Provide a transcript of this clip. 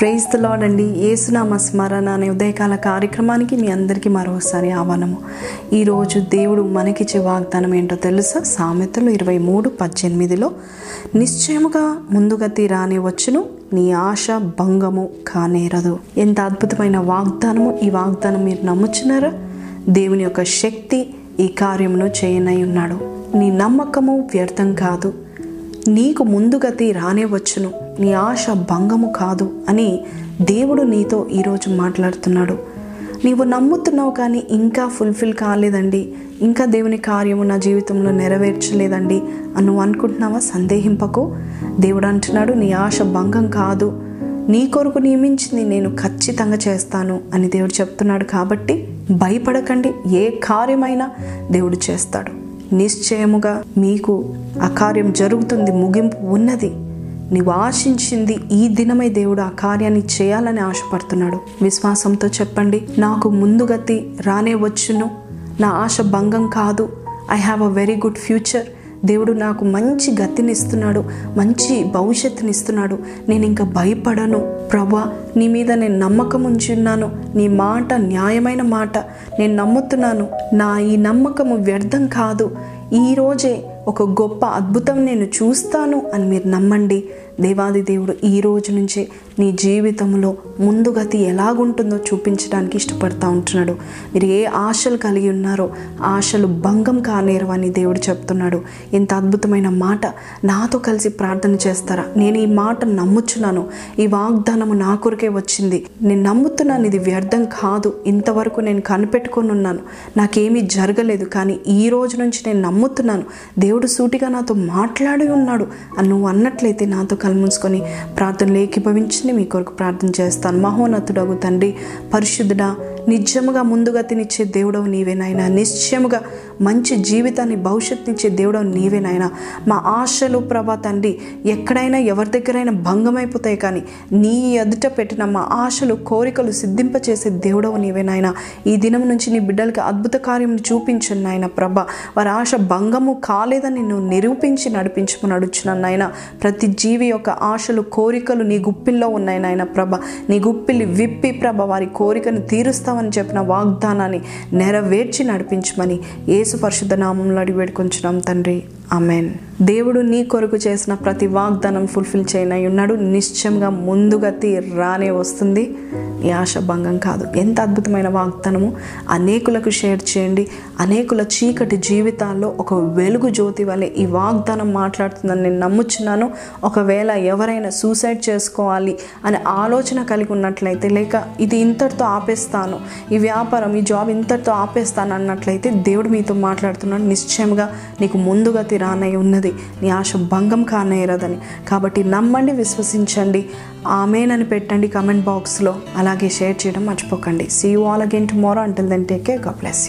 Praise lord అండి. ఏసునామ స్మరణ అనే ఉదయకాల కార్యక్రమానికి మీ అందరికీ మరోసారి ఆహ్వానము. ఈరోజు దేవుడు మనకిచ్చే వాగ్దానం ఏంటో తెలుసా? సామెతలు ఇరవై మూడు పద్దెనిమిదిలో నిశ్చయముగా ముందుగతి రాని వచ్చును నీ ఆశ భంగము కానేరదు. ఎంత అద్భుతమైన వాగ్దానము. ఈ వాగ్దానం మీరు నమ్ముచున్నారా? దేవుని యొక్క శక్తి ఈ కార్యమును చేయనై ఉన్నాడు. నీ నమ్మకము వ్యర్థం కాదు. నీకు ముందుగతి రానే వచ్చును నీ ఆశ భంగము కాదు అని దేవుడు నీతో ఈరోజు మాట్లాడుతున్నాడు. నీవు నమ్ముతున్నావు కానీ ఇంకా ఫుల్ఫిల్ కాలేదండి. ఇంకా దేవుని కార్యము నా జీవితంలో నెరవేర్చలేదండి అని నువ్వు అనుకుంటున్నావా? సందేహింపకు. దేవుడు అంటున్నాడు నీ ఆశ భంగం కాదు. నీ కొరకు నియమించింది నేను ఖచ్చితంగా చేస్తాను అని దేవుడు చెప్తున్నాడు కాబట్టి భయపడకండి. ఏ కార్యమైనా దేవుడు చేస్తాడు. నిశ్చయముగా మీకు ఆ కార్యం జరుగుతుంది ముగింపు ఉన్నది. నీవు ఆశించింది ఈ దినమే దేవుడు ఆ కార్యాన్ని చేయాలని ఆశపడుతున్నాడు. విశ్వాసంతో చెప్పండి నాకు ముందుగతి రానే వచ్చును. నా ఆశ భంగం కాదు. I have a very good future దేవుడు నాకు మంచి గతినిస్తున్నాడు మంచి భవిష్యత్తునిస్తున్నాడు నేను ఇంకా భయపడను. ప్రభా నీ మీద నేను నమ్మకం ఉంచున్నాను నీ మాట న్యాయమైన మాట. నేను నమ్ముతున్నాను. నా ఈ నమ్మకము వ్యర్థం కాదు. ఈరోజే ఒక గొప్ప అద్భుతం నేను చూస్తాను అని మీరు నమ్మండి. దేవాది దేవుడు ఈ రోజు నుంచే నీ జీవితంలో ముందుగతి ఎలాగుంటుందో చూపించడానికి ఇష్టపడతా ఉంటున్నాడు. మీరు ఏ ఆశలు కలిగి ఉన్నారో ఆశలు భంగం కానేరవని దేవుడు చెప్తున్నాడు. ఇంత అద్భుతమైన మాట నాతో కలిసి ప్రార్థన చేస్తారా? నేను ఈ మాట నమ్ముచున్నాను. ఈ వాగ్దానము నా కొరకే వచ్చింది. నేను నమ్ముతున్నాను ఇది వ్యర్థం కాదు. ఇంతవరకు నేను కనిపెట్టుకొని ఉన్నాను నాకేమీ జరగలేదు కానీ ఈ రోజు నుంచి నేను నమ్ముతున్నాను. దేవుడు సూటిగా నాతో మాట్లాడి ఉన్నాడు. అని నువ్వు అన్నట్లయితే నాతో కలుముంచుకొని ప్రార్థనలు ఏకీభవించింది మీ కొరకు ప్రార్థన చేస్తాను. మహోన్నతుడగు తండ్రి పరిశుద్ధుడా నిజముగా ముందుగతినిచ్చే దేవుడవు నీవేనాయన నిశ్చయముగా మంచి జీవితాన్ని భవిష్యత్తునిచ్చే దేవుడం నీవే నాయన. మా ఆశలు ప్రభా తండ్రి ఎక్కడైనా ఎవరి దగ్గరైనా భంగమైపోతాయి కానీ నీ ఎదుట పెట్టిన మా ఆశలు కోరికలు సిద్ధింపచేసే దేవుడవు నీవేనాయన ఈ దినం నుంచి నీ బిడ్డలకి అద్భుత కార్యం చూపించను నాయన ప్రభ. వారి ఆశ భంగము కాలేదని నువ్వు నిరూపించి నడిపించమని అడుచున్నాను నాయన. ప్రతి జీవి యొక్క ఆశలు కోరికలు నీ గుప్పిల్లో ఉన్నాయి నాయన ప్రభ. నీ గుప్పిల్ని విప్పి ప్రభ వారి కోరికను తీరుస్తామని చెప్పిన వాగ్దానాన్ని నెరవేర్చి నడిపించమని ఏ యేసు పరిశుద్ధ నామంలో అడిగి వేడుకొంచున్నాం తండ్రి. అమెన్ దేవుడు నీ కొరకు చేసిన ప్రతి వాగ్దానం ఫుల్ఫిల్ చేయనై ఉన్నాడు నిశ్చయంగా ముందుగతి రానే వస్తుంది. ఈ ఆశ భంగం కాదు. ఎంత అద్భుతమైన వాగ్దానము. అనేకులకు షేర్ చేయండి. అనేకుల చీకటి జీవితాల్లో ఒక వెలుగు జ్యోతి వలె ఈ వాగ్దానం మాట్లాడుతుందని నేను నమ్ముచున్నాను. ఒకవేళ ఎవరైనా సూసైడ్ చేసుకోవాలి అనే ఆలోచన కలిగి ఉన్నట్లయితే లేక ఇది ఇంతటితో ఆపేస్తాను. ఈ వ్యాపారం ఈ జాబ్ ఇంతటితో ఆపేస్తాను అన్నట్లయితే దేవుడు మీతో మాట్లాడుతున్నాడు. నిశ్చయంగా నీకు ముందుగతి రానై ఉన్నది. నీ ఆశ భంగం కానేరదని. కాబట్టి నమ్మండి విశ్వసించండి. ఆమెనని పెట్టండి కమెంట్ బాక్స్లో. అలాగే షేర్ చేయడం మర్చిపోకండి. See you all again tomorrow until then take కేర్గా bless you